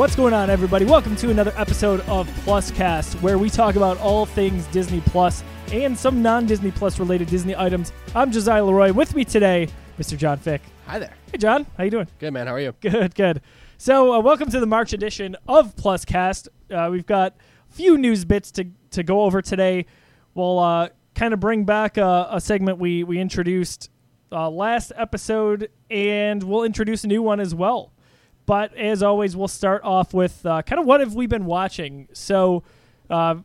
What's going on, everybody? Welcome to another episode of Pluscast, where we talk about all things Disney Plus and some non-Disney Plus related Disney items. I'm Josiah Leroy. With me today, Mr. John Fick. Hi there. Hey, John. How you doing? Good man. How are you? Good, good. So, uh, welcome to the March edition of Pluscast. Uh, we've got a few news bits to to go over today. We'll uh, kind of bring back a, a segment we we introduced uh, last episode, and we'll introduce a new one as well. But as always, we'll start off with uh, kind of what have we been watching. So, uh,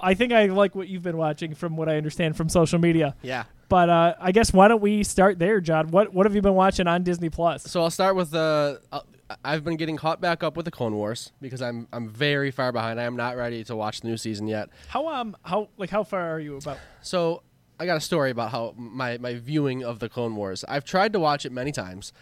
I think I like what you've been watching, from what I understand from social media. Yeah. But uh, I guess why don't we start there, John? What what have you been watching on Disney Plus? So I'll start with the. Uh, I've been getting caught back up with the Clone Wars because I'm I'm very far behind. I am not ready to watch the new season yet. How um how like how far are you about? So I got a story about how my my viewing of the Clone Wars. I've tried to watch it many times,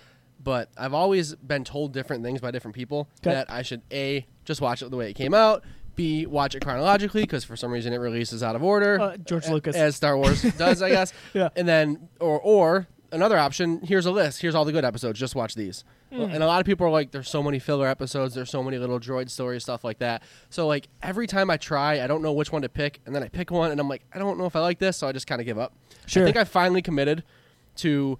but I've always been told different things by different people 'Kay. that I should a just watch it the way it came out. B watch it chronologically because for some reason it releases out of order. Uh, George a- Lucas. as Star Wars does, I guess. Yeah. And then or or another option. Here's a list. Here's all the good episodes. Just watch these. Hmm. And a lot of people are like, "There's so many filler episodes. There's so many little droid stories, stuff like that." So like every time I try, I don't know which one to pick, and then I pick one, and I'm like, I don't know if I like this, so I just kind of give up. Sure. I think I finally committed to,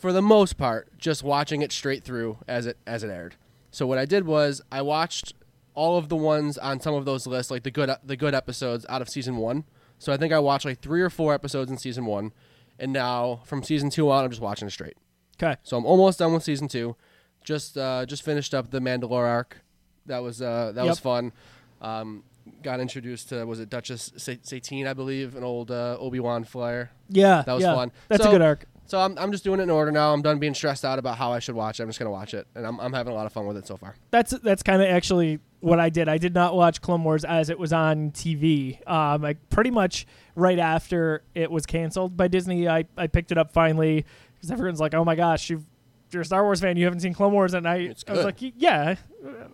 for the most part, just watching it straight through as it as it aired. So what I did was I watched all of the ones on some of those lists, like the good the good episodes out of season one. So I think I watched like three or four episodes in season one, and now from season two on, I'm just watching it straight. Okay. So I'm almost done with season two. Just uh, just finished up the Mandalore arc. That was uh, that was fun. Um, got introduced to was it Duchess Satine, I believe, an old uh, Obi Wan flyer. Yeah. That was yeah. fun. That's So- a good arc. So I'm I'm just doing it in order now. I'm done being stressed out about how I should watch it. I'm just gonna watch it, and I'm I'm having a lot of fun with it so far. That's that's kind of actually what I did. I did not watch Clone Wars as it was on TV. Um, I pretty much right after it was canceled by Disney, I, I picked it up finally because everyone's like, "Oh my gosh, you've, you're a Star Wars fan, you haven't seen Clone Wars," and I I was like, "Yeah,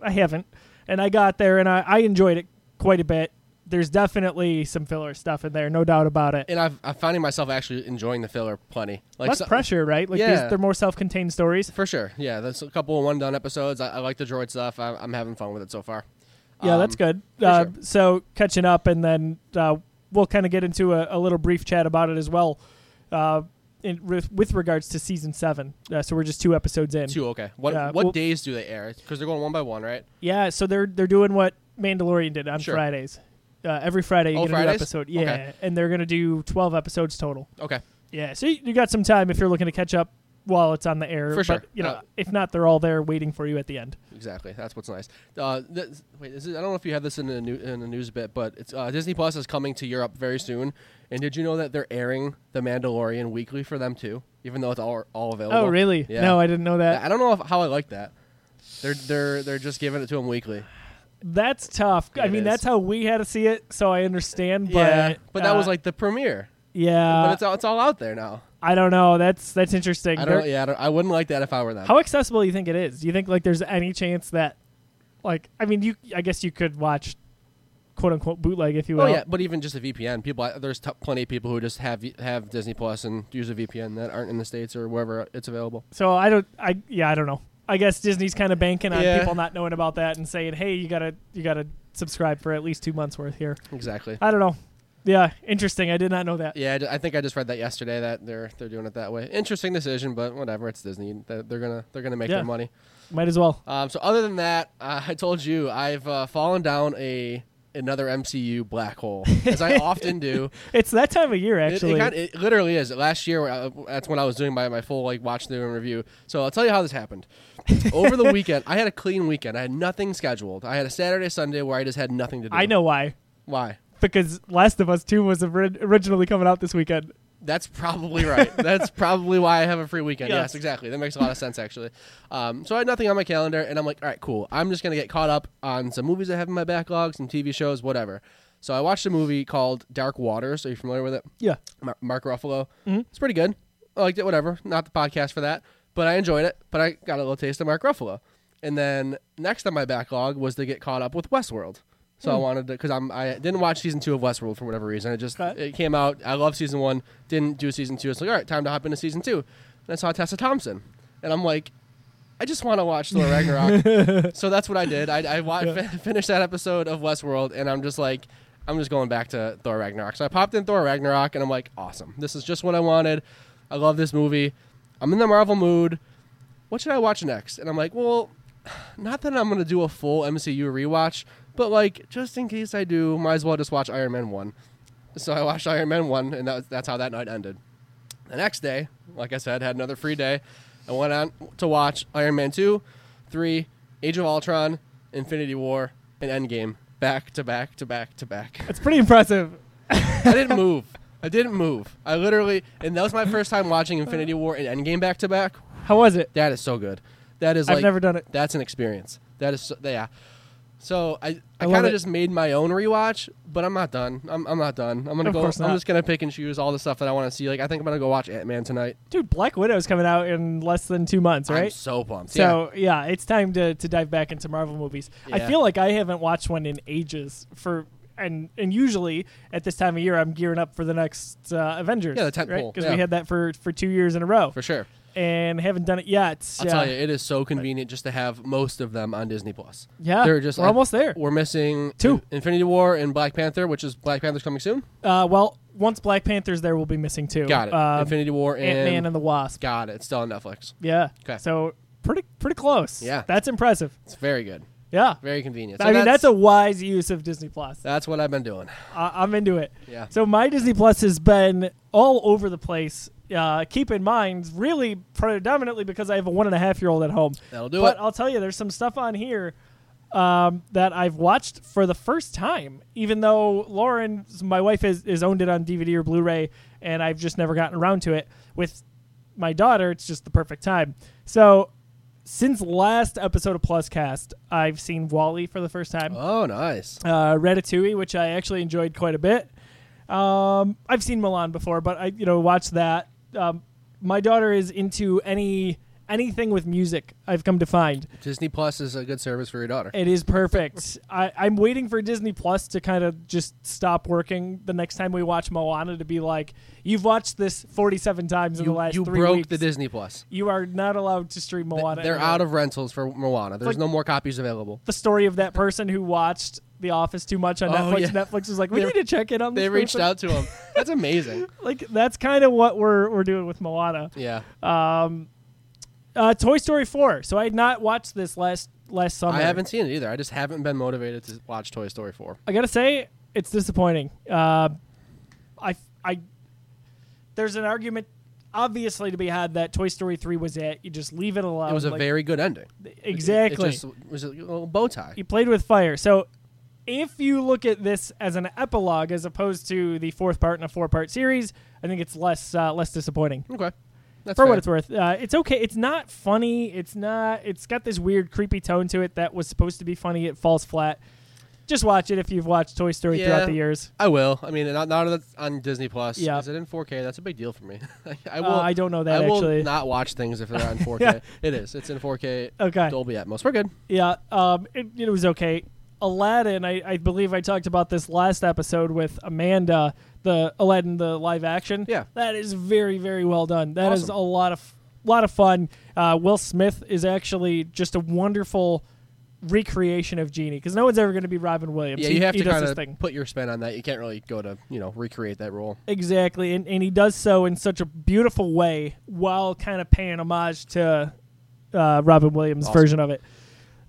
I haven't," and I got there and I, I enjoyed it quite a bit. There's definitely some filler stuff in there, no doubt about it. And I've I'm finding myself actually enjoying the filler plenty. Like Less so- pressure, right? Like Yeah. these, they're more self-contained stories. for sure. Yeah, there's a couple of one done episodes. I, I like the droid stuff. I, I'm having fun with it so far. Yeah, Um, that's good. Uh, sure. So catching up, and then uh, we'll kind of get into a, a little brief chat about it as well, uh, in, with, with regards to season seven. Uh, so we're just two episodes in. Two okay. What Yeah, what well- days do they air? Because they're going one by one, right? Yeah, so they're they're doing what Mandalorian did on Sure. Fridays. Uh, every Friday you Oh, get a new episode. Yeah, Okay. and they're gonna do twelve episodes total. Okay. Yeah, so you, you got some time if you're looking to catch up while it's on the air. For sure. But, you know, Uh, if not, they're all there waiting for you at the end. Exactly. That's what's nice. Uh, th- wait, this is, I don't know if you have this in the new, in the news bit, but it's uh, Disney Plus is coming to Europe very soon. And did you know that they're airing The Mandalorian weekly for them too, even though it's all all available? Oh, really? Yeah. No, I didn't know that. I don't know if, how I like that. They're they're they're just giving it to them weekly. That's tough. I mean, is. that's how we had to see it, so I understand. But yeah, but that was uh, like the premiere. yeah. but it's all, it's all out there now. I don't know. That's that's interesting. I They're- don't. Yeah, I, don't, I wouldn't like that if I were them. How accessible do you think it is? Do you think like there's any chance that, like, I mean, you I guess you could watch, quote unquote bootleg if you will. Oh yeah, but even just a VPN, people there's t- plenty of people who just have have Disney Plus and use a VPN that aren't in the states or wherever it's available. So I don't. I yeah. I don't know. I guess Disney's kind of banking on Yeah. people not knowing about that and saying, hey, you gotta you gotta subscribe for at least two months worth here. Exactly. I don't know. Yeah, interesting. I did not know that. Yeah, I d- I think I just read that yesterday that they're they're doing it that way. Interesting decision, but whatever. It's Disney. They're they're gonna they're gonna make Yeah. their money. Might as well. Um, so other than that, uh, I told you I've uh, fallen down a another MCU black hole as I often do. It's that time of year actually. It, kind it literally is. Last year, uh, that's when I was doing my, my full like watch through and review. So I'll tell you how this happened. Over the weekend, I had a clean weekend. I had nothing scheduled. I had a Saturday, Sunday where I just had nothing to do. I know why. why. Because Last of Us Two was ori- originally coming out this weekend. That's probably right. That's probably why I have a free weekend. Yes. Yes, exactly. That makes a lot of sense, actually. Um, so I had nothing on my calendar, and I'm like, all right, cool. I'm just gonna get caught up on some movies I have in my backlog, some TV shows, whatever. So I watched a movie called Dark Waters. Are you familiar with it? Yeah. Mar- Mark Ruffalo. Mhm. It's pretty good. I liked it. Whatever. Not the podcast for that, but I enjoyed it. But I got a little taste of Mark Ruffalo. And then next on my backlog was to get caught up with Westworld. So I wanted to because I'm I didn't watch season two of Westworld for whatever reason. It just Okay. it came out. I love season one. Didn't do season two. It's like all right, time to hop into season two. And I saw Tessa Thompson, and I'm like, I just want to watch Thor Ragnarok. so that's what I did. I, I wa- finished that episode of Westworld, and I'm just like, I'm just going back to Thor Ragnarok. So I popped in Thor Ragnarok, and I'm like, awesome. This is just what I wanted. I love this movie. I'm in the Marvel mood. What should I watch next? And I'm like, well, not that I'm going to do a full MCU rewatch, but like, just in case I do, might as well just watch Iron Man 1. So I watched Iron Man 1, and that, that's how that night ended. The next day, like I said, had another free day. I went on to watch Iron Man 2, 3, Age of Ultron, Infinity War, and Endgame back to back to back to back. It's pretty impressive. I didn't move. I didn't move. I literally, and that was my first time watching Infinity War and Endgame back to back. How was it? That is so good. That is I've like never done it. that's an experience. That is so, yeah. So I, I I kind of just made my own rewatch, but I'm not done. I'm, I'm not done. I'm gonna Of go. course I'm not. just gonna pick and choose all the stuff that I want to see. Like I think I'm gonna go watch Ant Man tonight. Dude, Black Widow's coming out in less than two months, I'm right? so pumped. yeah. So yeah, it's time to, to dive back into Marvel movies. I Yeah. feel like I haven't watched one in ages for and and usually at this time of year I'm gearing up for the next uh, Avengers. Yeah, the tent right? Because yeah. we had that for for two years in a row for sure. And haven't done it yet. I'll tell you, it is so convenient just to have most of them on Disney Plus. Yeah, They're just- we're I- almost there. We're missing Two. Infinity War and Black Panther, which is Black Panther's coming soon. Uh, well, once Black Panther's there, we'll be missing two. Got it. Um, Infinity War and Ant Man and the Wasp. got it. It's still on Netflix. Yeah. 'Kay. So pretty pretty close. Yeah. That's impressive. It's very good. Yeah. Very convenient. So I mean, that's, a wise use of Disney Plus. that's what I've been doing. I I'm into it. Yeah. So my Disney Plus has been all over the place. Uh, keep in mind, really predominantly because I have a one and a half year old at home. That'll do but it. I'll tell you, there's some stuff on here um, that I've watched for the first time, even though Lauren, my wife, has, has owned it on DVD or Blu-ray, and I've just never gotten around to it. With my daughter, it's just the perfect time. So. Since last episode of Plus Cast, I've seen WALL-E for the first time Oh, nice. uh, Ratatouille, which I actually enjoyed quite a bit. Um, I've seen Mulan before, but I you know watched that. Um, my daughter is into any anything with music. I've come to find Disney Plus is a good service for your daughter. it is perfect. I, I'm waiting for Disney Plus to kind of just stop working the next time we watch Moana to be like, you've watched this 47 times in You, the last you three broke weeks. the Disney Plus. you are not allowed to stream Moana. They're anymore. out of rentals for Moana. There's like- no more copies available. the story of that person who watched The Office too much on Oh, Netflix. yeah. Netflix was like, we They- need to check in on this They reached person." out to him. That's amazing. like that's kind of what we're we're doing with Moana. Yeah. Um, uh, Toy Story four. So I had not watched this last last summer. I haven't seen it either. I just haven't been motivated to watch Toy Story 4. I gotta say it's disappointing. Uh, I I there's an argument obviously to be had that Toy Story three was it. You just leave it alone. It was a Like, very good ending. exactly. It just was a little bow tie. you played with fire. So if you look at this as an epilogue as opposed to the fourth part in a four part series, I think it's less uh, less disappointing. Okay. That's for fair. what it's worth. Uh, it's okay. It's not funny. It's not. It's got this weird, creepy tone to it that was supposed to be funny. It falls flat. Just watch it if you've watched Toy Story Yeah. throughout the years. I will. I mean, not, it's on Disney Plus, Yeah. is it in 4K? That's a big deal for me. I Uh, will. I don't know that I will actually. not watch things if they're on 4K. Yeah. It is. It's in 4K. Okay. Dolby Atmos. We're good. Yeah. Um. It, it was okay. Aladdin. I, I believe I talked about this last episode with Amanda. The Aladdin, the live action. Yeah. That is very very well done. That is Awesome. a lot of lot of fun. Uh, Will Smith is actually just a wonderful recreation of Genie because no one's ever going to be Robin Williams. Yeah, He- you have he to does kind his of put your spin on that. You can't really go to you know recreate that role. Exactly, and, and he does so in such a beautiful way while kind of paying homage to uh, Robin Williams' Awesome. version of it.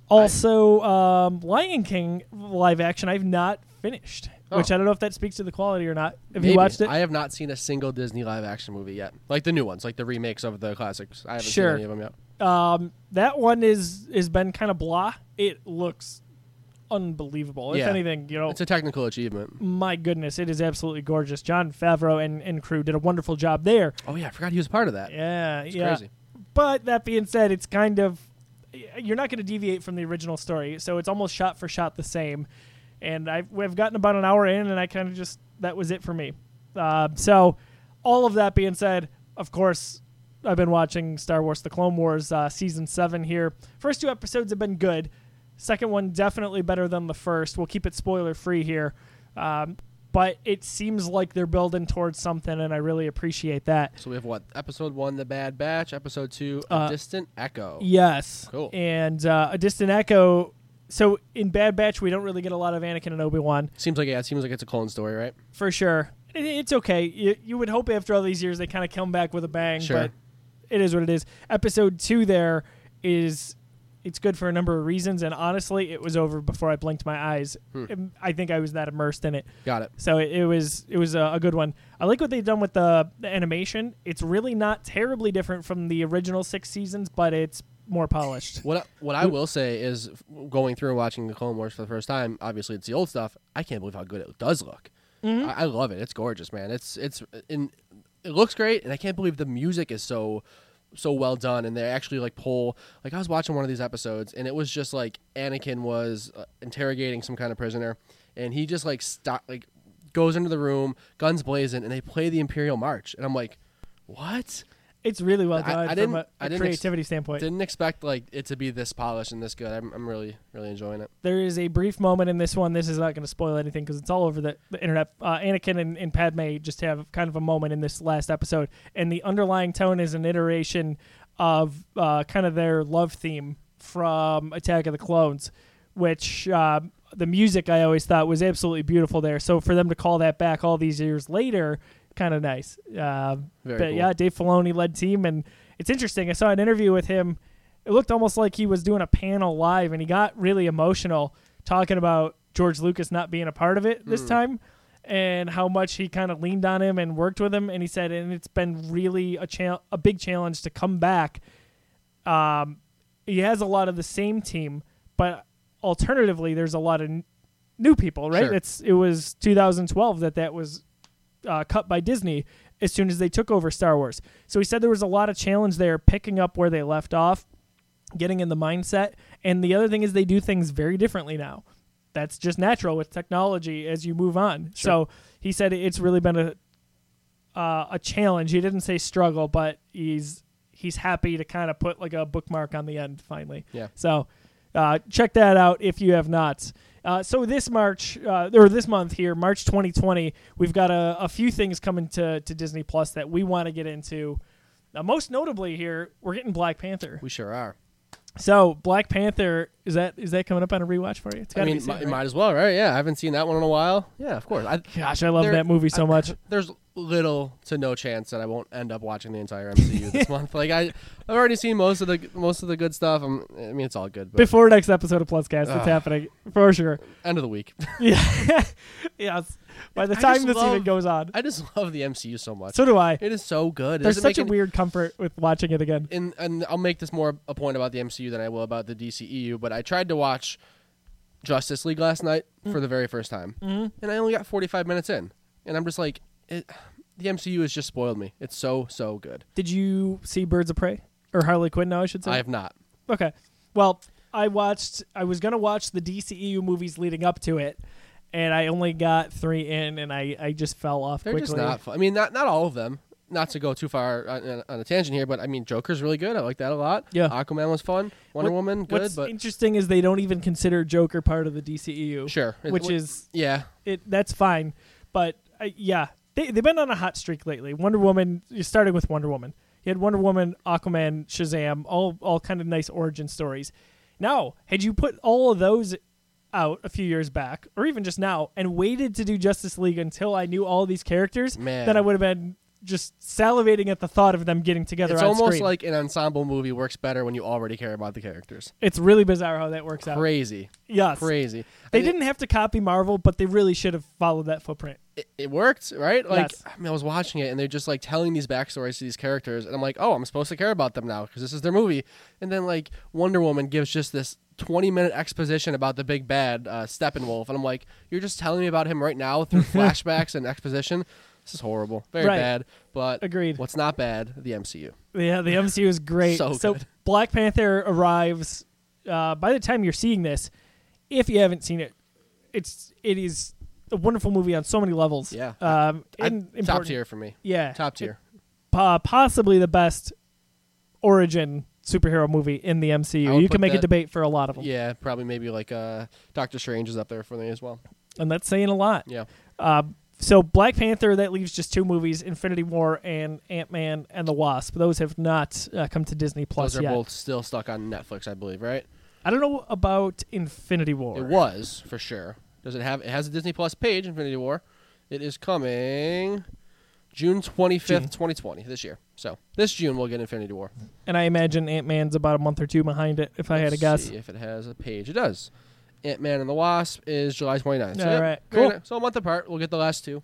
Also, um, Lion King live action I've not finished, which Oh. I don't know if that speaks to the quality or not. Have Maybe. you watched it? I have not seen a single Disney live action movie yet. Like the new ones, like the remakes of the classics. I haven't Sure. seen any of them yet. um, that one is has been kind of blah. It looks unbelievable. If Yeah. anything, you know, It's a technical achievement. my goodness, it is absolutely gorgeous. Jon Favreau and, and crew did a wonderful job there. Oh yeah, I forgot he was part of that. Yeah, It's yeah. crazy. But that being said, it's kind of you're not going to deviate from the original story, so it's almost shot for shot the same. And I've we've gotten about an hour in, and I kind of just that was it for me. Uh, so, all of that being said, of course, I've been watching Star Wars: The Clone Wars uh, season seven here. First two episodes have been good. Second one definitely better than the first. We'll keep it spoiler free here. Um, but it seems like they're building towards something, and I really appreciate that. So we have what? Episode one, The Bad Batch. Episode two, A Uh, Distant Echo. Yes. Cool. And uh, a distant echo. So in Bad Batch, we don't really get a lot of Anakin and Obi Wan Seems like yeah, it seems like it's a clone story, right? for sure. It, it's okay. You, you would hope after all these years they kind of come back with a bang, Sure. but it is what it is. Episode two there is it's good for a number of reasons, and honestly, it was over before I blinked my eyes. Hmm. I think I was that immersed in it. Got it. So it, it was it was a, a good one. I like what they've done with the, the animation. It's really not terribly different from the original six seasons, but it's more polished. What I, what I will say is, going through and watching the Clone Wars for the first time, obviously it's the old stuff. I can't believe how good it does look. Mhm. I, I love it. It's gorgeous, man. It's it's in it looks great, and I can't believe the music is so so well done. And they actually like pull like I was watching one of these episodes, and it was just like Anakin was uh, interrogating some kind of prisoner, and he just like stop like goes into the room, guns blazing, and they play the Imperial March, and I'm like, what? It's really well done I from didn't- a, I a didn't ex- creativity standpoint. Didn't expect like it to be this polished and this good. I'm, I'm really really enjoying it. there is a brief moment in this one. This is not going to spoil anything because it's all over the, the internet. Uh, Anakin and, and Padme just have kind of a moment in this last episode, and the underlying tone is an iteration of uh, kind of their love theme from Attack of the Clones, which uh, the music I always thought was absolutely beautiful there. So for them to call that back all these years later, kind of nice. Uh, but cool. yeah, Dave Filoni led team, and it's interesting. I saw an interview with him. It looked almost like he was doing a panel live, and he got really emotional talking about George Lucas not being a part of it this Mm. time, and how much he kind of leaned on him and worked with him. And he said, and it's been really a cha- a big challenge to come back. Um, he has a lot of the same team, but alternatively, there's a lot of n- new people. Right? Sure. It's it was 2012 that that was uh, cut by Disney as soon as they took over Star Wars. So he said there was a lot of challenge there, picking up where they left off, getting in the mindset. And the other thing is they do things very differently now. That's just natural with technology as you move on. So he said it's really been a uh, a challenge. He didn't say struggle, but he's he's happy to kind of put like a bookmark on the end finally. Yeah. So uh, check that out if you have not. Uh, so this March uh, or this month here, March 2020, we've got a, a few things coming to, to Disney Plus that we want to get into. Now, most notably here, we're getting Black Panther. We sure are. So Black Panther is that is that coming up on a rewatch for you? It's I mean, be soon, mi- right? might as well, right? Yeah, I haven't seen that one in a while. Yeah, of course. I, Gosh, I love there- that movie so I- much. There's little to no chance that I won't end up watching the entire MCU this month. Like I, I've already seen most of the most of the good stuff. I'm, I mean, it's all good. But Before next episode of Pluscast, it's happening for sure. end of the week. Yeah, yes. By the I time this love- even goes on, I just love the MCU so much. so do I. it is so good. There's such a any- weird comfort with watching it again. and and I'll make this more a point about the MCU than I will about the DCEU. But I tried to watch Justice League last night Mm. for the very first time, Mm-hmm. and I only got 45 minutes in, and I'm just like, it, the MCU has just spoiled me. It's so so good. Did you see Birds of Prey or Harley Quinn? Now I should say. I have not. Okay. Well, I watched. I was gonna watch the DCEU movies leading up to it, and I only got three in, and I, I just fell off They're quickly. just not. Fun. I mean, not not all of them. Not to go too far on, on a tangent here, but I mean, Joker's really good. I like that a lot. Yeah. Aquaman was fun. Wonder What- Woman, good, What's but interesting is they don't even consider Joker part of the DCEU, sure. Which wh- is yeah, it. That's fine, but uh, yeah, they they've been on a hot streak lately. Wonder Woman. You're starting with Wonder Woman. You had Wonder Woman, Aquaman, Shazam, all all kind of nice origin stories. Now, had you put all of those out a few years back, or even just now, and waited to do Justice League until I knew all these characters, man. then I would have been just salivating at the thought of them getting together it's almost screen. like an ensemble movie works better when you already care about the characters. it's really bizarre how that works out. Crazy, Yes, crazy. they I thi- didn't have to copy Marvel, but they really should have followed that footprint. It, it worked, right? Like, Yes. I mean, I was watching it, and they're just like telling these backstories to these characters, and I'm like, oh, I'm supposed to care about them now because this is their movie. And then like Wonder Woman gives just this 20 minute exposition about the big bad uh, Steppenwolf, and I'm like, you're just telling me about him right now through flashbacks and exposition. This is horrible, very Right. bad. But Agreed. what's not bad? The MCU. Yeah, the MCU is great. So good. Black Panther arrives. Uh, by the time you're seeing this, if you haven't seen it, it's it is a wonderful movie on so many levels. Yeah. Um, I- top tier for me. Yeah. Top tier. Po- possibly the best origin superhero movie in the MCU. You can make a debate for a lot of them, Yeah, probably maybe like uh, Doctor Strange is up there for me as well. and that's saying a lot. Yeah. Uh, so Black Panther that leaves just two movies: Infinity War and Ant Man and the Wasp. Those have not uh, come to Disney Plus Those are yet. both still stuck on Netflix, I believe, right? I don't know about Infinity War. It was for sure. Does it have? It has a Disney Plus page. Infinity War. It is coming June twenty fifth, twenty twenty, this year. So this June we'll get Infinity War. and I imagine Ant Man's about a month or two behind it. If I had to Let's guess. see if it has a page. It does. Ant Man and the Wasp is July 29th. So, All right, cool. So a month apart. We'll get the last two.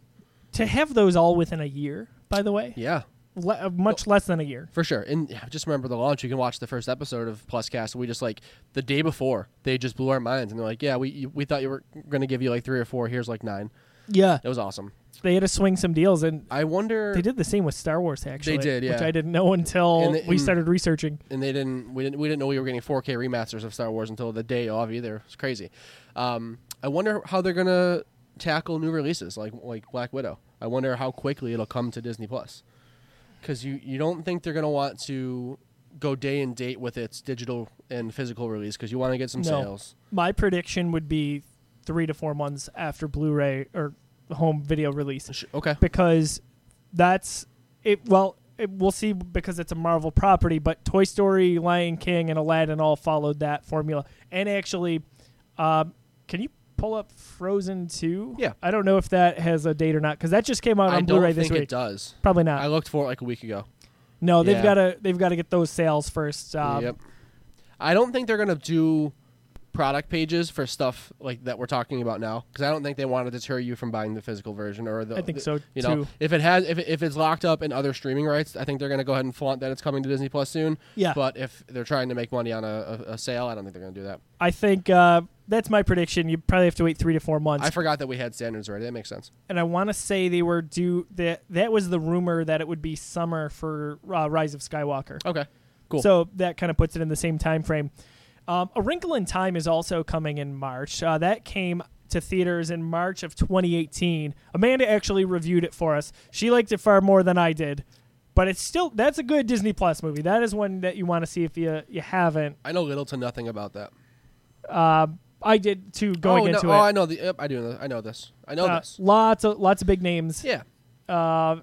To have those all within a year, by the way, Yeah, le- uh, much less than a year. for sure. And yeah, just remember the launch. You can watch the first episode of Pluscast. We just like the day before they just blew our minds and they're like, "Yeah, we you, we thought you were going to give you like three or four. Here's like nine. Yeah, It was awesome. They had to swing some deals, and I wonder. they did the same with Star Wars. Actually, they did, which yeah. I didn't know until the- we started researching. and they didn't we didn't we didn't know we were getting 4K remasters of Star Wars until the day of either. It's crazy. Um, I wonder how they're gonna tackle new releases like like Black Widow. I wonder how quickly it'll come to Disney Plus. Because you you don't think they're gonna want to go day and date with its digital and physical release because you want to get some No. sales. My prediction would be three to four months after Blu-ray or home video release, Sh- Okay. because that's it. Well, it, we'll see because it's a Marvel property, but Toy Story, Lion King, and Aladdin all followed that formula. And actually, um, can you pull up Frozen Two? Yeah. I don't know if that has a date or not because that just came out I on don't Blu-ray think this it week. does. Probably not. I looked for it like a week ago. no, they've Yeah. got to they've got to get those sales first. Um, yep. I don't think they're gonna do product pages for stuff like that we're talking about now because I don't think they want to deter you from buying the physical version or the. I think the- so You know, too. if it has, if, it, if it's locked up in other streaming rights, I think they're gonna go ahead and flaunt that it's coming to Disney Plus soon. Yeah, But if they're trying to make money on a, a, a sale, I don't think they're gonna do that. I think uh, that's my prediction. You probably have to wait three to four months. I forgot that we had standards already. That makes sense. and I want to say they were due that that was the rumor that it would be summer for uh, Rise of Skywalker. Okay. Cool. So that kind of puts it in the same time frame. Um, a Wrinkle in Time is also coming in March. Uh, that came to theaters in March of 2018. Amanda actually reviewed it for us. She liked it far more than I did, but it's still that's a good Disney Plus movie. That is one that you want to see if you you haven't. I know little to nothing about that. Uh, I did too going oh, no, into oh, it. I know the. Yep, I do. know- I know this. I know Uh, this. lots of lots of big names. Yeah. Uh,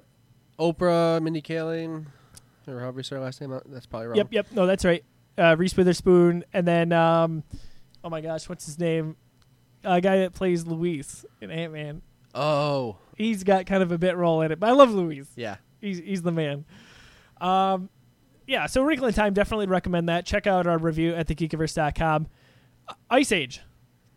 Oprah, Mindy Kaling, or however you say her last name. That's probably wrong. Yep, yep. No, that's right. Uh, Reese Witherspoon, and then um, oh my gosh, what's his name? A guy that plays Luis in Ant Man. Oh. He's got kind of a bit role in it, but I love Luis. Yeah. He's he's the man. Um, yeah. So Wrinkle in Time, definitely recommend that. Check out our review at thegeekiverse.com. Uh, Ice Age.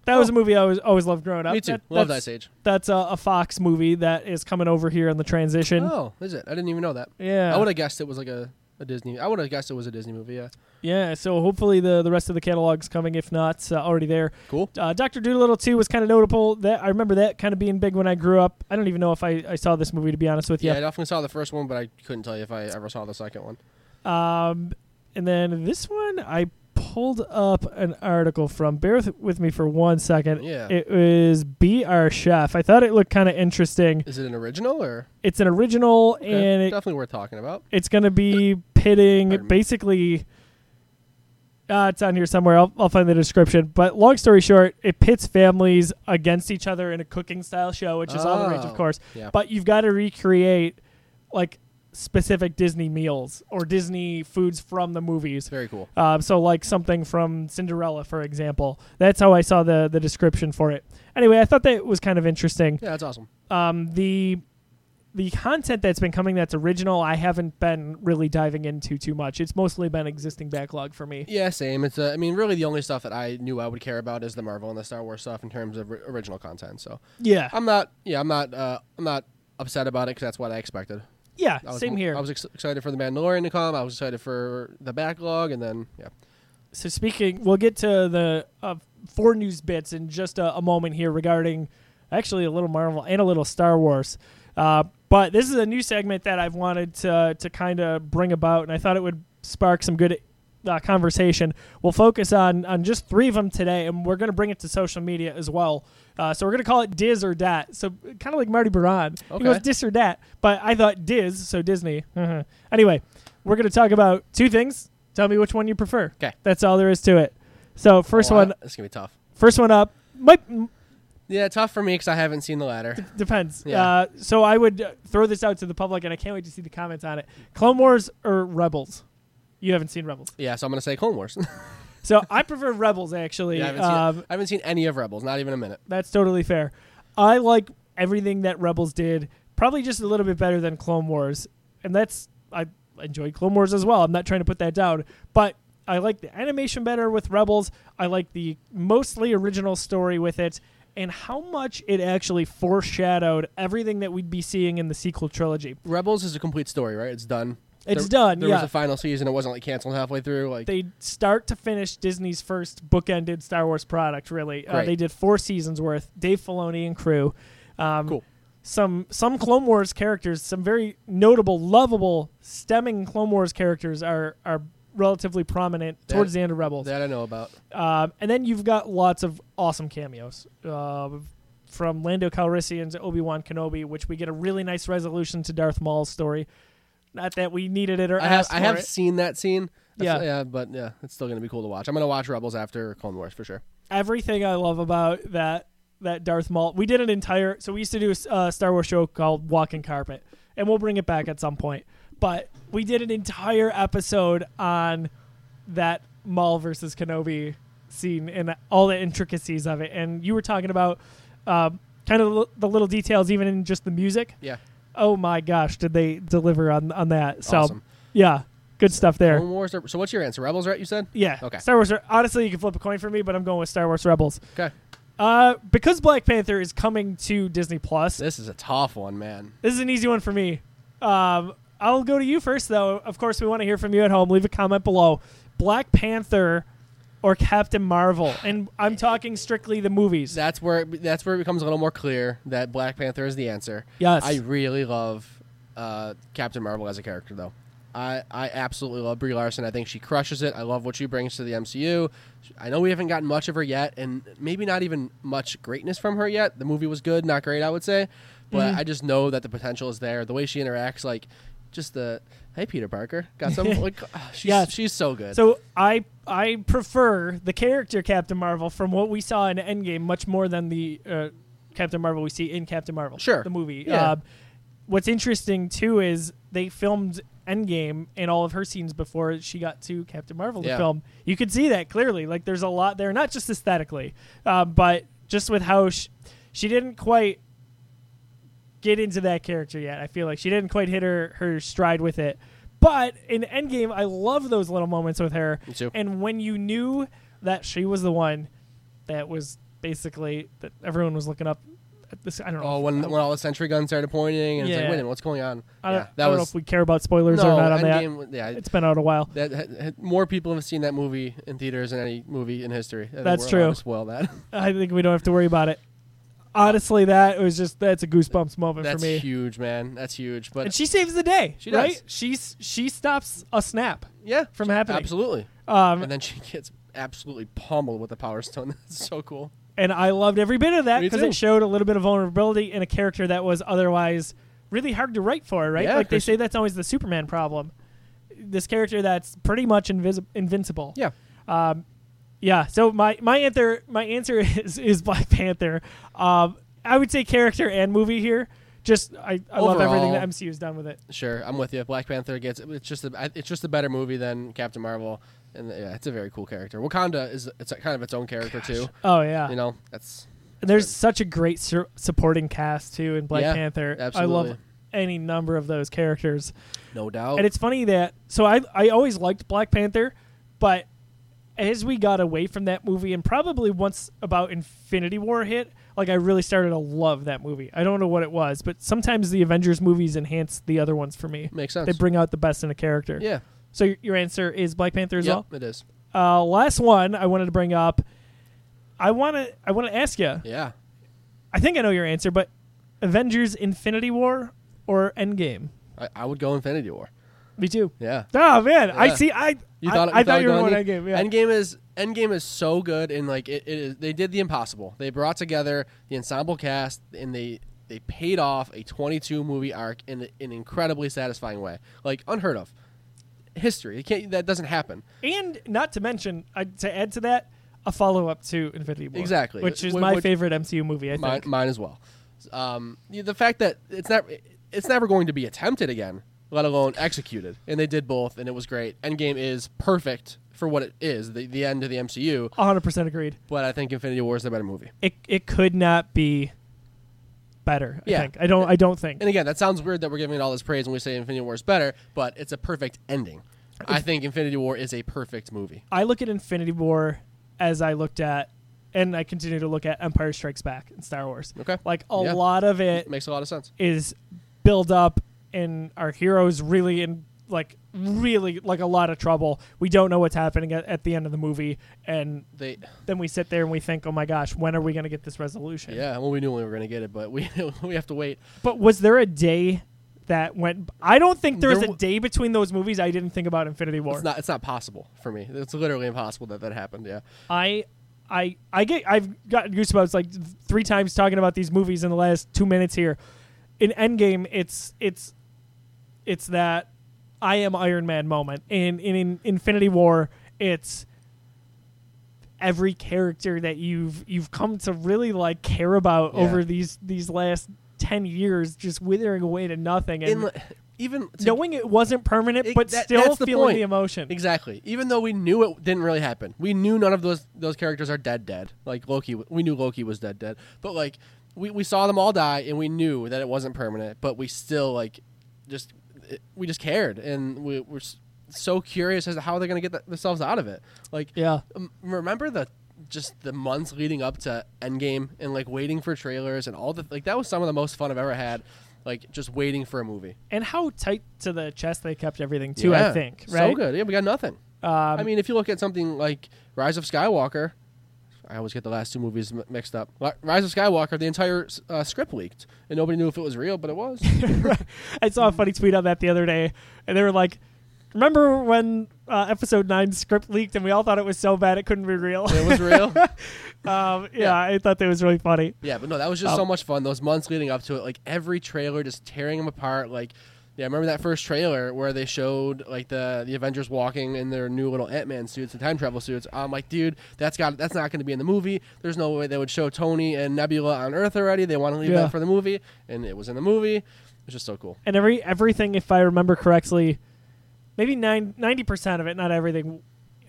That was Oh. a movie I always always loved growing up. Me too. That- Love that's, Ice Age. That's a, a Fox movie that is coming over here in the transition. Oh, is it? I didn't even know that. Yeah. I would have guessed it was like a, a Disney. I would have guessed it was a Disney movie. Yeah. Yeah, so hopefully the the rest of the catalog's coming. If not, uh, already there. Cool. Uh, Doctor Dolittle too was kind of notable. That I remember that kind of being big when I grew up. I don't even know if I, I saw this movie to be honest with Yeah, you. I definitely saw the first one, but I couldn't tell you if I ever saw the second one. Um, and then this one I pulled up an article from. Bear with, with me for one second. Yeah. It was Be Our Chef. I thought it looked kind of interesting. Is it an original or It's an original, Okay, and it, definitely worth talking about? it's going to be pitting basically uh, it's on here somewhere I'll, I'll find the description but long story short it pits families against each other in a cooking style show which is all the rage of Oh, course Yeah. but you've got to recreate like specific disney meals or disney foods from the movies Very cool. um, so like something from cinderella for example that's how i saw the, the description for it anyway i thought that was kind of interesting Yeah, that's awesome. um, the the content that's been coming that's original I haven't been really diving into too much. It's mostly been existing backlog for me. Yeah, same. It's uh, I mean, really, the only stuff that I knew I would care about is the Marvel and the Star Wars stuff in terms of ri- original content. So Yeah, I'm not. Yeah, I'm not. Uh, I'm not upset about it because that's what I expected. Yeah, was, same here. I was ex- excited for the Mandalorian to come. I was excited for the backlog, and then yeah. so speaking, we'll get to the uh, four news bits in just a, a moment here regarding actually a little Marvel and a little Star Wars. Uh, but this is a new segment that I've wanted to to kind of bring about, and I thought it would spark some good uh, conversation. We'll focus on on just three of them today, and we're going to bring it to social media as well. Uh, so we're going to call it Diz or Dat. So kind of like Marty Baron. He Okay. goes Dis or Dat, but I thought Diz, so Disney. Mhm. anyway, we're going to talk about two things. Tell me which one you prefer. Okay. That's all there is to it. So first Oh, one, I- This is gonna be tough. first one up. Might Yeah, tough for me because I haven't seen the latter. Depends. Yeah. Uh, so I would uh, throw this out to the public, and I can't wait to see the comments on it. Clone Wars or Rebels? You haven't seen Rebels, Yeah, so I'm gonna say Clone Wars. so I prefer Rebels actually. yeah, I, haven't seen, um, I haven't seen any of Rebels, not even a minute. that's totally fair. I like everything that Rebels did, probably just a little bit better than Clone Wars, and that's I enjoyed Clone Wars as well. I'm not trying to put that down, but I like the animation better with Rebels. I like the mostly original story with it. And how much it actually foreshadowed everything that we'd be seeing in the sequel trilogy. Rebels is a complete story, right? It's done. It's There- done. There yeah, was a final season. It wasn't like canceled halfway through. Like they start to finish Disney's first bookended Star Wars product. Really, uh, they did four seasons worth. Dave Filoni and crew. Um, Cool. Some some Clone Wars characters, some very notable, lovable, stemming Clone Wars characters are are relatively prominent That- towards the end of Rebels. that I know about. Um, and then you've got lots of awesome cameos. Uh, from Lando Calrissian to Obi Wan Kenobi, which we get a really nice resolution to Darth Maul's story. Not that we needed it or I have I have it. seen that scene. That's- Yeah. yeah, but yeah, it's still gonna be cool to watch. I'm gonna watch Rebels after Clone Wars for sure. everything I love about that that Darth Maul. We did an entire so we used to do a uh, Star Wars show called Walking Carpet, and we'll bring it back at some point. But we did an entire episode on that Maul versus Kenobi scene and all the intricacies of it. And you were talking about um, kind of the little details, even in just the music. Yeah, Oh my gosh, did they deliver on on that? So awesome. yeah, good stuff there. Clone Wars. So what's your answer? Rebels, right? You said. Yeah. Okay. Star Wars. Honestly, you can flip a coin for me, but I'm going with Star Wars Rebels. Okay. Uh, because Black Panther is coming to Disney Plus. This is a tough one, man. This is an easy one for me. Um, I'll go to you first, though. Of course, we want to hear from you at home. Leave a comment below. Black Panther or Captain Marvel, and I'm talking strictly the movies. That's where it, that's where it becomes a little more clear that Black Panther is the answer. yes. I really love uh, Captain Marvel as a character, though. I, I absolutely love Brie Larson. I think she crushes it. I love what she brings to the MCU. I know we haven't gotten much of her yet, and maybe not even much greatness from her yet. The movie was good, not great, I would say, but Mhm. I just know that the potential is there. The way she interacts, like just the hey Peter Parker, got some like ah, she's Yes. she's so good. So I I prefer the character Captain Marvel from what we saw in Endgame much more than the uh, Captain Marvel we see in Captain Marvel. Sure. the movie. Yeah. Uh, what's interesting too is they filmed Endgame and all of her scenes before she got to Captain Marvel to Yeah. film. You could see that clearly. Like there's a lot there, not just aesthetically, uh, but just with how she, she didn't quite get into that character yet. I feel like she didn't quite hit her her stride with it. But in Endgame, I love those little moments with her. Me too. And when you knew that she was the one that was basically that everyone was looking up at this, I don't know. oh, when when all the sentry guns started pointing, and it's like, wait a minute, what's going on? I don't, yeah, I that don't know if we care about spoilers no, or not on that. Endgame, Yeah, It's been out a while. that had, had- more people have seen that movie in theaters than any movie in history. I That's true. Spoil that. I think we don't have to worry about it. Honestly, that was just that's a goosebumps moment That's for me. That's huge, man. That's huge. But and she saves the day, She right? does. She's she stops a snap yeah, from happening. absolutely. Um, And then she gets absolutely pummeled with the Power Stone. That's so cool. and I loved every bit of that Me because too. it showed a little bit of vulnerability in a character that was otherwise really hard to write for, right? Yeah, like they say that's always the Superman problem. This character that's pretty much invis- invincible. Yeah. Um, yeah. So my my answer my answer is is Black Panther. Um, I would say character and movie here. Just I, I love everything that MCU has done with it. Sure, I'm with you. Black Panther gets it's just a it's just a better movie than Captain Marvel, and yeah, it's a very cool character. Wakanda is it's a, kind of its own character too. Oh yeah. You know, that's And there's such a great supporting cast too in Black Yeah, Panther. I love any number of those characters. no doubt. And it's funny that so I I always liked Black Panther, but as we got away from that movie and probably once about Infinity War hit, like I really started to love that movie. I don't know what it was, but sometimes the Avengers movies enhance the other ones for me. Makes sense. They bring out the best in a character. yeah, So your- answer is Black Panther as yep, well. it is. Uh, last one I wanted to bring up. I want to I want to ask you. Yeah, I think I know your answer, but Avengers Infinity War or Endgame? I, I would go Infinity War. Me too. Yeah, Oh man, I see. I You I- thought I, you thought you were going Endgame? Endgame. Yeah. Endgame is Endgame is so good and like it, it is. They did the impossible. They brought together the ensemble cast and they they paid off a 22 movie arc in an incredibly satisfying way, like unheard of. History. It can't. That doesn't happen. And not to mention, I, to add to that, a follow up to Infinity War. Exactly. Which is Wh- my which- favorite MCU movie, I mine, think. mine as well. Um, the fact that it's not it's never going to be attempted again, let alone executed, and they did both, and it was great. Endgame is perfect for what it is, the the end of the MCU. 100% agreed. But I think Infinity War is the better movie. It it could not be better, I Yeah. think. I don't I don't think. And again, that sounds weird that we're giving it all this praise when we say Infinity War is better, but it's a perfect ending. I think Infinity War is a perfect movie. I look at Infinity War as I looked at and I continue to look at Empire Strikes Back and Star Wars. Okay, Like a Yeah. lot of it it makes a lot of sense. is build up and our heroes really in like really like a lot of trouble. We don't know what's happening at, at the end of the movie and They, then we sit there and we think, "Oh my gosh, when are we going to get this resolution?" yeah, well, we knew we were going to get it, but we we have to wait. But was there a day that went I don't think there was a day between those movies I didn't think about Infinity War. It's not it's not possible for me. It's literally impossible that that happened. Yeah. I I I get I've gotten goosebumps like th- three times talking about these movies in the last two minutes here. In Endgame, it's it's it's that I am Iron Man moment. In in, in Infinity War, it's every character that you've you've come to really like care about Yeah. over these these last ten years just withering away to nothing and In, even to- knowing it wasn't permanent It- but that- still the feeling point. the emotion. Exactly. Even though we knew it didn't really happen, we knew none of those those characters are dead. Dead. Like Loki, we knew Loki was dead. Dead. But like we, we saw them all die, and we knew that it wasn't permanent. But we still like just it, we just cared, and we were so curious as to how they're gonna get th- themselves out of it. Like Yeah. um, remember the just the months leading up to Endgame and like waiting for trailers and all the like that was some of the most fun I've ever had. Like just waiting for a movie. and how tight to the chest they kept everything too. I think right. So good. Yeah, we got nothing. Um, I mean, if you look at something like Rise of Skywalker, I always get the last two movies m- mixed up. Rise of Skywalker, the entire uh, script leaked, and nobody knew if it was real, but it was. I saw a funny tweet on that the other day, and they were like, "Remember when uh, Episode 9 script leaked, and we all thought it was so bad it couldn't be real?" it was real. um, yeah, Yeah. I thought that was really funny. Yeah, but no, that was just Um, so much fun. Those months leading up to it, like every trailer, just tearing them apart. Like, yeah, I remember that first trailer where they showed like the the Avengers walking in their new little Ant Man suits, the time travel suits. I'm like, dude, that's got that's not going to be in the movie. There's no way they would show Tony and Nebula on Earth already. They want to leave Yeah. that for the movie, and it was in the movie. It's just so cool. And every everything, if I remember correctly, maybe nine, 90% of it, not everything,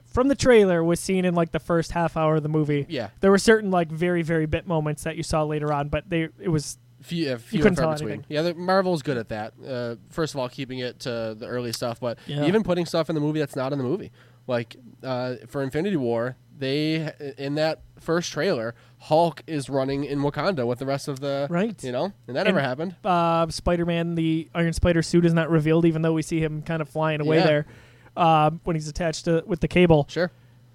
from the trailer was seen in like the first half hour of the movie. Yeah, There were certain like very very bit moments that you saw later on, but they it was few, yeah, few couldn't and far between. Yeah, the, Marvel's good at that. Uh, first of all, keeping it to the early stuff, but Yeah. even putting stuff in the movie that's not in the movie. Like uh, for Infinity War, they in that first trailer, Hulk is running in Wakanda with the rest of the right. You know, and that And- never happened. uh, Spider-Man, the Iron Spider suit is not revealed, even though we see him kind of flying away Yeah. there um, when he's attached to with the cable. Sure.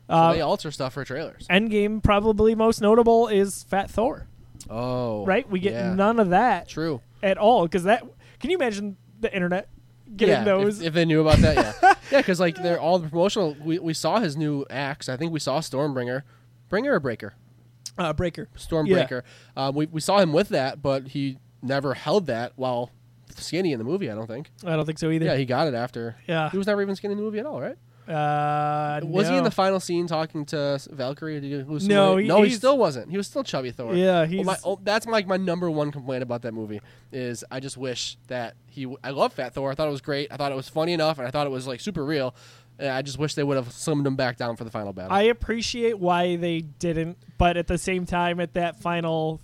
So Uh, they alter stuff for trailers. Endgame, probably most notable, is Fat Thor. Oh, Right? We get yeah. none of that True. at all because that. Can you imagine the internet getting yeah, those? If, if they knew about that, yeah, yeah, because like they're all the promotional. We, we saw his new axe. I think we saw Stormbringer, Bringer or Breaker. uh, Breaker. Stormbreaker. Um, we we saw him with that, but he never held that while skinny in the movie. I don't think. I don't think so either. Yeah, he got it after. Yeah. He was never even skinny in the movie at all, right? Uh, Was he in the final scene talking to Valkyrie? Did he No, he- no, he still wasn't. He was still chubby Thor. Yeah, he's. my, oh, that's like my number one complaint about that movie is I just wish that he. w- I love Fat Thor. I thought it was great. I thought it was funny enough, and I thought it was like super real. And I just wish they would have slimmed him back down for the final battle. I appreciate why they didn't, but at the same time, at that final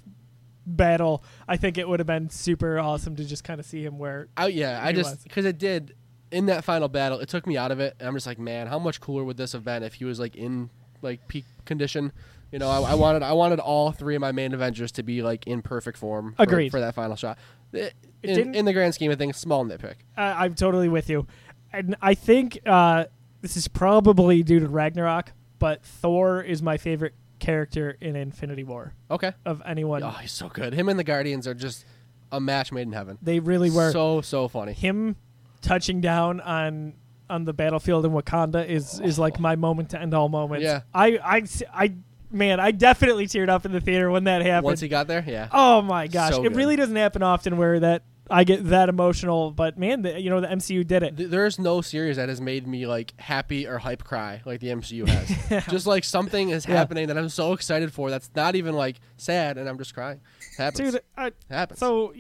battle, I think it would have been super awesome to just kind of see him where. Oh yeah, I just because it did in that final battle, it took me out of it, and I'm just like, man, how much cooler would this have been if he was like in like peak condition? You know, I, I wanted I wanted all three of my main Avengers to be like in perfect form. For, Agreed. for that final shot. It- didn't- in, in the grand scheme of things, small nitpick. Uh, I'm totally with you, and I think uh, this is probably due to Ragnarok, but Thor is my favorite character in Infinity War Okay. of anyone. Oh, he's so good. Him and the Guardians are just a match made in heaven. They really were. so so funny. Him touching down on on the battlefield in Wakanda is is like my moment to end all moments. Yeah. I I I man, I definitely teared up in the theater when that happened. Once he got there, yeah. Oh my gosh! So it really doesn't happen often where that I get that emotional. But man, the, you know the MCU did it. There's no series that has made me like happy or hype cry like the MCU has. Just like something is Yeah. happening that I'm so excited for that's not even like sad and I'm just crying. It happens. Dude, I, it happens. so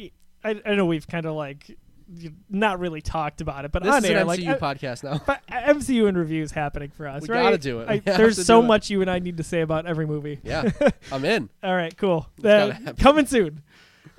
I, I know we've kind of like not really talked about it, but this on is air, an like MCU uh, podcast now. but MCU and reviews happening for us. We right? gotta do it. I, there's so do it. much you and I need to say about every movie. Yeah, I'm in. All right, cool. happen. coming soon.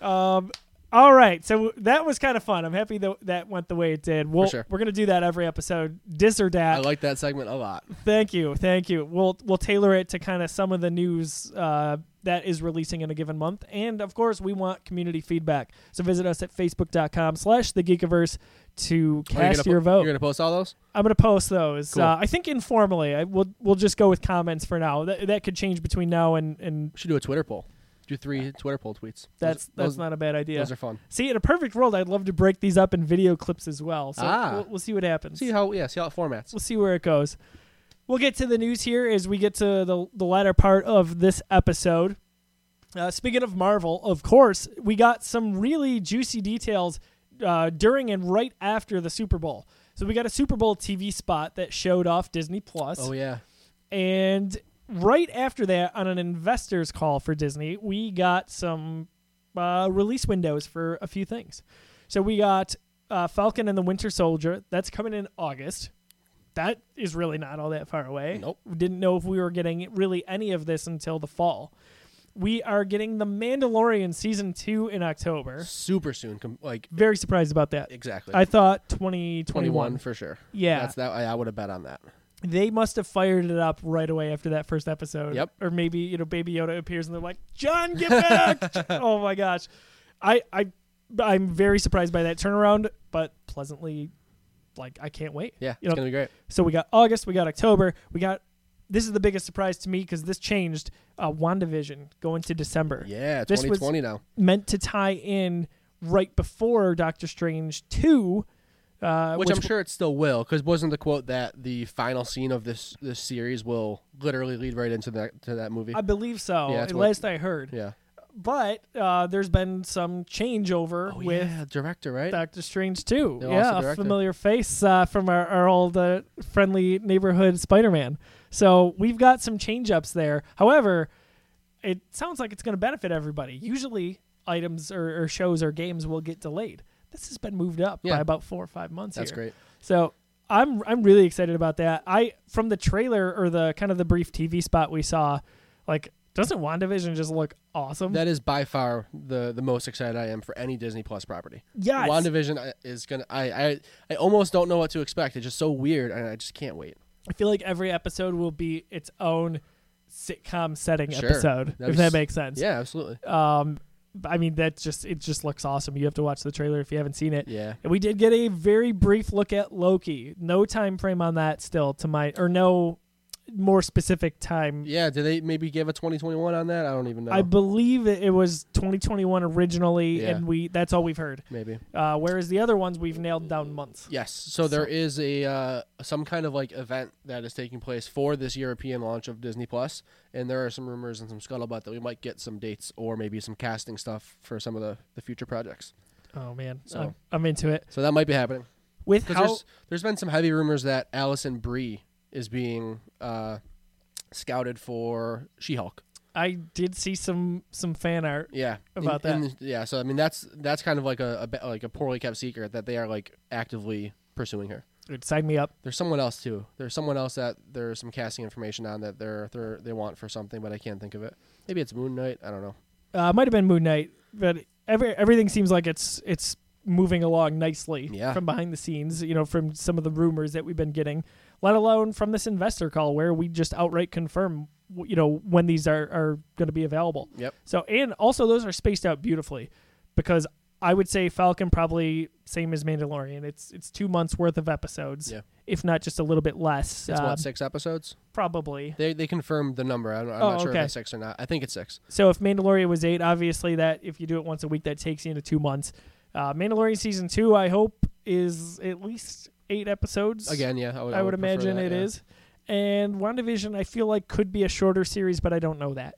Um, all right, so that was kind of fun. I'm happy that that went the way it did. We'll, sure. We're gonna do that every episode. Dis or dat. I like that segment a lot. Thank you, thank you. We'll we'll tailor it to kind of some of the news uh, that is releasing in a given month, and of course, we want community feedback. So visit us at facebook.com/slash the Geekiverse to Are you cast your po- vote. You're gonna post all those. I'm gonna post those. Cool. Uh, I think informally. I will we'll just go with comments for now. That that could change between now and and We should do a Twitter poll. Do three Twitter poll tweets. Those- that's that's those, not a bad idea. Those are fun. See, in a perfect world, I'd love to break these up in video clips as well. So Ah. we'll, we'll see what happens. See how yeah, see how it formats. we'll see where it goes. We'll get to the news here as we get to the the latter part of this episode. Uh, speaking of Marvel, of course, we got some really juicy details uh, during and right after the Super Bowl. So we got a Super Bowl TV spot that showed off Disney Plus. Oh yeah. And right after that, on an investors call for Disney, we got some uh, release windows for a few things. So we got uh, Falcon and the Winter Soldier. That's coming in August. That is really not all that far away. Nope. We didn't know if we were getting really any of this until the fall. We are getting The Mandalorian season two in October. Super soon. Com- like Very surprised about that. exactly. I thought 2021. 21 for sure. Yeah. That's that. I, I would have bet on that. they must have fired it up right away after that first episode. Yep. Or maybe you know Baby Yoda appears and they're like, "John, get back!" oh my gosh, I I I'm very surprised by that turnaround, but pleasantly, like I can't wait. Yeah, You it's gonna be great. So we got August, we got October, we got. This is the biggest surprise to me because this changed. Uh, WandaVision going to December, Yeah, This was- 2020 now. meant to tie in right before Doctor Strange two, uh, Which, I'm sure it still will, because wasn't the quote that the final scene of this this series will literally lead right into that to that movie? I believe so. Yeah, last I heard. yeah. But uh, there's been some changeover Oh with yeah, director, right? Doctor Strange too. Yeah, a familiar face uh, from our, our old uh, friendly neighborhood Spider-Man. So we've got some change-ups there. However, it sounds like it's going to benefit everybody. Usually, items or, or shows or games will get delayed. This has been moved up by about four or five months. That's here. great. So I'm I'm really excited about that. I from the trailer or the kind of the brief TV spot we saw, like doesn't WandaVision just look awesome? That is by far the the most excited I am for any Disney Plus property. yes. WandaVision uh, is gonna. I, I I almost don't know what to expect. It's just so weird, and I just can't wait. I feel like every episode will be its own sitcom setting Sure. episode, That'd if that makes sense. Yeah, absolutely. Um, I mean that just it just looks awesome. You have to watch the trailer if you haven't seen it. Yeah. And we did get a very brief look at Loki. No time frame on that still to my or no more specific time. Yeah. Did they maybe give a 2021 on that? I don't even know. I believe it it was 2021 originally, Yeah. and we that's all we've heard. maybe. Uh, whereas the other ones we've nailed down months. Yes. So there is a uh, some kind of like event that is taking place for this European launch of Disney Plus, and there are some rumors and some scuttlebutt that we might get some dates or maybe some casting stuff for some of the, the future projects. Oh man, So- I'm, I'm into it. So that might be happening. With how there's there's been some heavy rumors that Alison Brie is being uh, scouted for She-Hulk. I did see some some fan art. Yeah, About that. yeah, so I mean that's that's kind of like a, a like a poorly kept secret that they are like actively pursuing her. Dude, sign me up. There's someone else too. There's someone else that there's some casting information on that they're they're they want for something, but I can't think of it. Maybe it's Moon Knight. I don't know. Uh, might have been Moon Knight, but every everything seems like it's it's moving along nicely Yeah. from behind the scenes. You know, from some of the rumors that we've been getting, let alone from this investor call where we just outright confirm, you know, when these are are going to be available. Yep. So and also those are spaced out beautifully, because I would say Falcon probably same as Mandalorian. It's it's two months worth of episodes, Yeah. if not just a little bit less. It's um, what six episodes? probably. They they confirmed the number. I'm, I'm Oh, not sure okay. if it's six or not. I think it's six. So if Mandalorian was eight, obviously that if you do it once a week, that takes you into two months. Uh, Mandalorian season two, I hope, is at least eight episodes. Again, yeah, I would, I would imagine that, it yeah. is. And WandaVision, I feel like could be a shorter series, but I don't know that.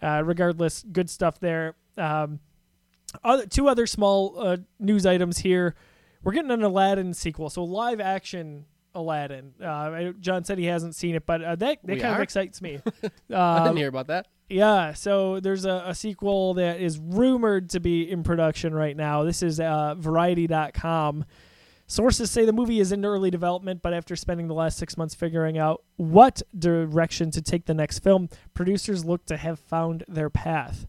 Uh, regardless, good stuff there. Um, other, two other small uh, news items here. We're getting an Aladdin sequel, so live action Aladdin. Uh, I- John said he hasn't seen it, but uh, that that We kind of excites me. I Um, didn't hear about that. yeah, so there's a, a sequel that is rumored to be in production right now. This is uh, Variety.com. Sources say the movie is in early development, but after spending the last six months figuring out what direction to take the next film, producers look to have found their path.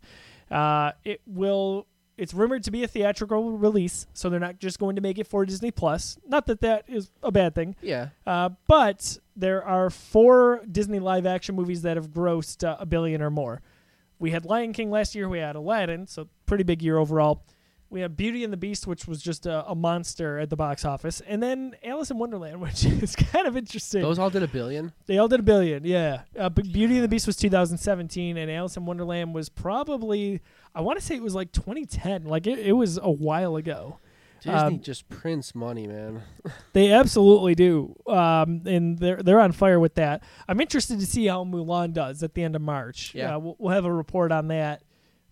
Uh, it will. It's rumored to be a theatrical release, so they're not just going to make it for Disney Plus. Not that that is a bad thing. Yeah. Uh, but there are four Disney live action movies that have grossed uh, a billion or more. We had Lion King last year. We had Aladdin, so pretty big year overall. We have Beauty and the Beast, which was just a, a monster at the box office, and then Alice in Wonderland, which is kind of interesting. Those all did a billion. they all did a billion, yeah. Uh, but Beauty and the Beast was 2017, and Alice in Wonderland was probably I want to say it was like 2010. Like it, it was a while ago. Disney Um, just prints money, man. They absolutely do, um, and they're they're on fire with that. I'm interested to see how Mulan does at the end of March. Yeah. uh, we'll, we'll have a report on that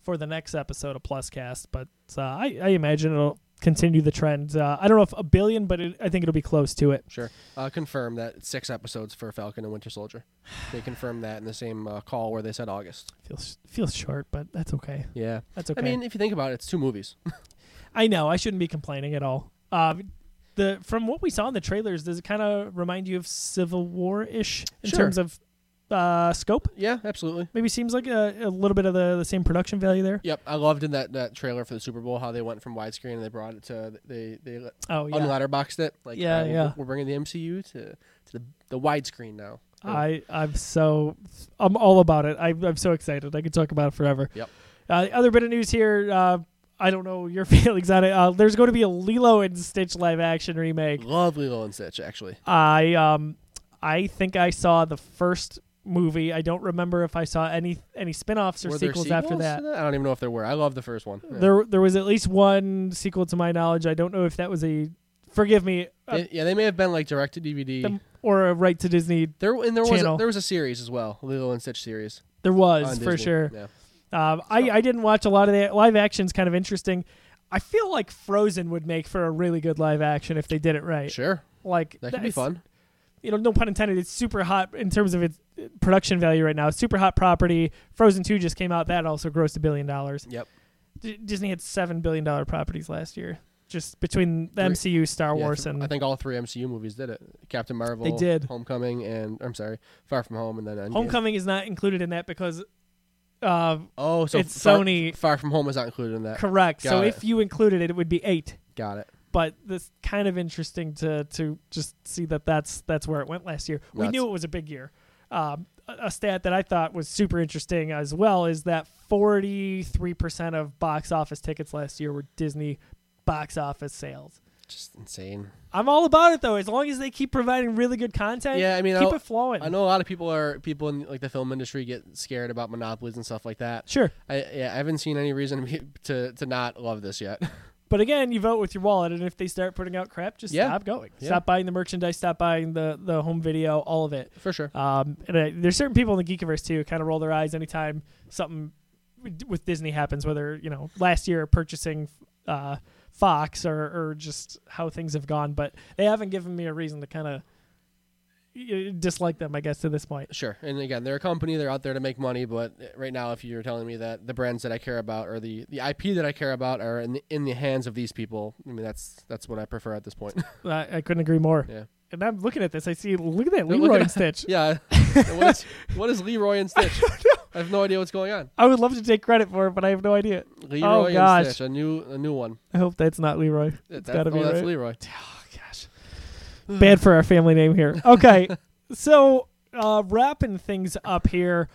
for the next episode of Pluscast. But uh, I, I imagine it'll continue the trend. Uh, I don't know if a billion, but it, I think it'll be close to it. Sure. Uh, confirm that six episodes for Falcon and Winter Soldier. They confirmed that in the same uh, call where they said August. Feels feels short, but that's okay. Yeah. That's okay. I mean, if you think about it, it's two movies. I know I shouldn't be complaining at all. Uh, the from what we saw in the trailers, does it kind of remind you of Civil War ish in Sure. terms of uh, scope? yeah, absolutely. Maybe seems like a, a little bit of the, the same production value there. Yep, I loved in that, that trailer for the Super Bowl how they went from widescreen and they brought it to they they Oh yeah, unletterboxed it. Like Yeah, uh, we're- yeah. we're bringing the MCU to to the the widescreen now. I I'm so I'm all about it. I, I'm so excited. I could talk about it forever. Yep. Uh, the other bit of news here. Uh, I don't know your feelings on it. Uh, there's going to be a Lilo and Stitch live action remake. love Lilo and Stitch actually. I um I think I saw the first movie. I don't remember if I saw any any spin-offs or Were there sequels, after sequels that. I don't even know if there were. I love the first one. Yeah. There there was at least one sequel to my knowledge. I don't know if that was a forgive me uh, They- yeah, they may have been like direct to DVD. them- or a right to Disney. there and there was a, there was a series as well, Lilo and Stitch series. There was for Disney. sure. Yeah. Um, I, I didn't watch a lot of that. Live action's kind of interesting. I feel like Frozen would make for a really good live action if they did it right. Sure, Like that could be fun. You know, no pun intended. It's super hot in terms of its production value right now. Super hot property. Frozen Two just came out. That also grossed a billion dollars. Yep. D- Disney had seven billion dollar properties last year, just between the Three- MCU, Star Yeah, Wars, th- and I think all three MCU movies did it. Captain Marvel, They did. Homecoming, and I'm sorry, Far From Home, and then Endgame. Homecoming is not included in that because, uh, Oh, so It's Far, Sony- Far From Home is not included in that. correct. so Got if you included it, it would be eight. Got it. But this kind of interesting to to just see that that's that's where it went last year. We Nuts. knew it was a big year. Um, a, a stat that I thought was super interesting as well is that 43% of box office tickets last year were Disney box office sales. Just insane. I'm all about it though, as long as they keep providing really good content. Yeah, I mean, keep I'll- it flowing. I know a lot of people are people in like the film industry get scared about monopolies and stuff like that. Sure, I yeah, I haven't seen any reason to, to not love this yet. but again, you vote with your wallet, and if they start putting out crap, just Yeah. stop going. Yeah. Stop buying the merchandise. Stop buying the the home video. All of it. For sure. Um, and I, there's certain people in the Geekiverse too, kind of roll their eyes anytime something with- with Disney happens. Whether you know last year purchasing uh, Fox or or just how things have gone, but they haven't given me a reason to kind of dislike them. I guess to this point. Sure. And again, they're a company. They're out there to make money. But right now, if you're telling me that the brands that I care about or the, the IP that I care about are in the, in the hands of these people, I mean, that's that's what I prefer at this point. I, I couldn't agree more. yeah. And I'm looking at this. I see. Look at that Look Leroy at- and Stitch. Yeah. what, is, what is Leroy and Stitch? I have no idea what's going on. I would love to take credit for it, but I have no idea. Leroy Oh, gosh. and Stitch, a new a new one. I hope that's not Leroy. It's gotta be oh, that's right. Leroy. Gosh, bad for our family name here. Okay, so uh, wrapping things up here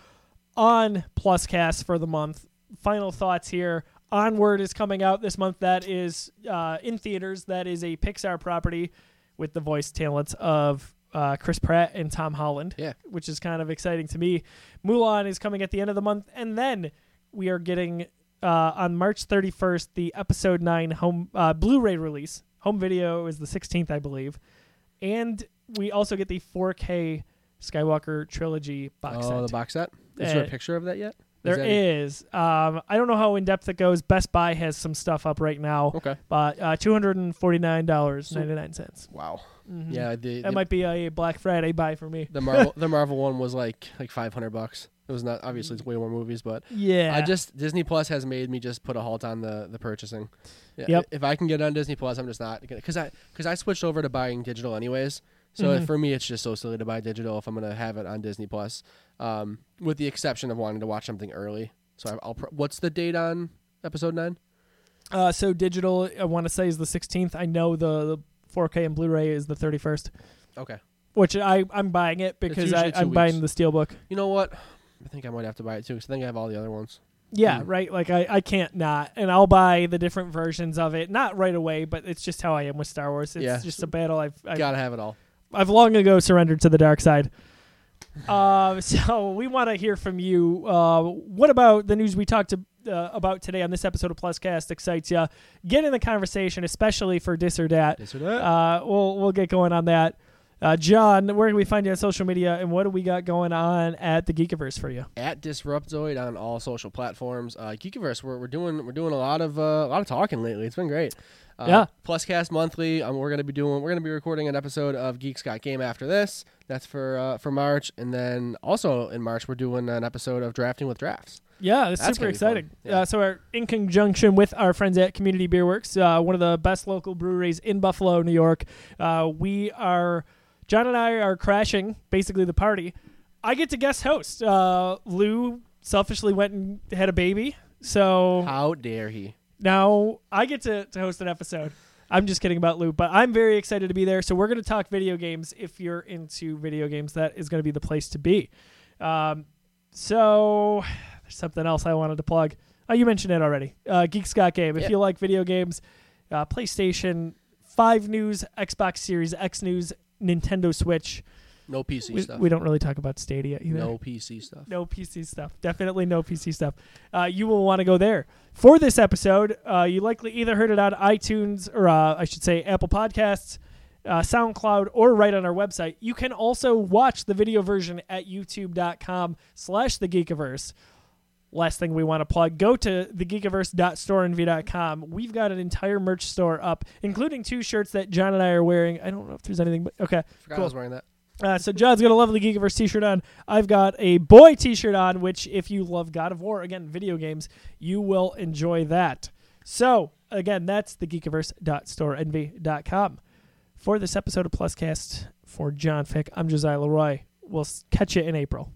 on Pluscast for the month. Final thoughts here. Onward is coming out this month. That is uh, in theaters. That is a Pixar property with the voice talents of uh, Chris Pratt and Tom Holland. Yeah. which is kind of exciting to me. Mulan is coming at the end of the month, and then we are getting uh, on March 31st the episode nine home uh, Blu-ray release. Home video is the 16th, I believe, and we also get the 4K Skywalker trilogy box oh, set. the box set. Is there Uh, a picture of that yet? There that- is. Um, I don't know how in depth it goes. Best Buy has some stuff up right now, Okay. but uh, two hundred and forty nine dollars ninety nine cents. Wow. Mm-hmm. Yeah. The, that the, might be a Black Friday buy for me. the Marvel the Marvel one was like like five hundred bucks. It was not obviously it's way more movies, but Yeah, I just Disney Plus has made me just put a halt on the the purchasing. Yeah, Yep. If I can get on Disney Plus, I'm just not gonna because I because I switched over to buying digital anyways. So Mhm. for me, it's just so silly to buy digital if I'm gonna have it on Disney Plus. Um, with the exception of wanting to watch something early. So I'll. Pr- what's the date on episode nine? Uh, so digital, I want to say is the 16th. I know the, the 4K and Blu-ray is the 31st, Okay. which I I'm buying it because I, I'm buying the weeks. steelbook. You know what? I think I might have to buy it too because I think I have all the other ones. Yeah, Mm. right. Like I, I can't not, and I'll buy the different versions of it. Not right away, but it's just how I am with Star Wars. It's Yeah. just a battle I've I've, Gotta have it all. I've long ago surrendered to the dark side. Uh, so we want to hear from you. Uh, what about the news we talked to, uh, about today on this episode of Pluscast excites you? Get in the conversation, especially for dis or dat. This or that. Uh, we'll we'll get going on that. Uh, John, where can we find you on social media, and what do we got going on at the Geekiverse for you? at Disruptoid on all social platforms. Uh, Geekiverse, we're, we're doing we're doing a lot of uh, a lot of talking lately. It's been great. Uh, Yeah. Pluscast monthly. Um, we're gonna be doing we're gonna be recording an episode of Geeks Got Game after this. That's for uh, for March, and then also in March we're doing an episode of Drafting with Drafts. Yeah, it's That's super gonna be fun. exciting. Yeah. Uh, so, we're in conjunction with our friends at Community Beer Works, uh, one of the best local breweries in Buffalo, New York, uh, we are, John and I are crashing basically the party. I get to guest host. Uh, Lou selfishly went and had a baby, so How dare he? now I get to, to host an episode. I'm just kidding about Lou, but I'm very excited to be there. So we're going to talk video games. If you're into video games, that is going to be the place to be. Um, so there's something else I wanted to plug. Oh, you mentioned it already. Uh, Geeks Got Game. If Yeah. you like video games, uh, PlayStation 5 news, Xbox Series X news, Nintendo Switch. No PC We, stuff. we don't really talk about Stadia either. no PC stuff. No PC stuff. Definitely no PC stuff. Uh, you will want to go there. For this episode, uh, you likely either heard it on iTunes or uh, I should say Apple Podcasts, uh, SoundCloud, or right on our website. You can also watch the video version at youtube.com slash the Geekiverse. Last thing we want to plug, go to thegeekiverse.storenvy.com. We've got an entire merch store up, including two shirts that John and I are wearing. I don't know if there's anything, but okay. Forgot Cool. I was wearing that. Uh, so John's got a lovely Geekiverse t-shirt on. I've got a boy t-shirt on, which if you love God of War, again, video games, you will enjoy that. So again, that's the geekiverse.storenvy.com. For this episode of Pluscast for John Fick, I'm Josiah Leroy. We'll catch you in April.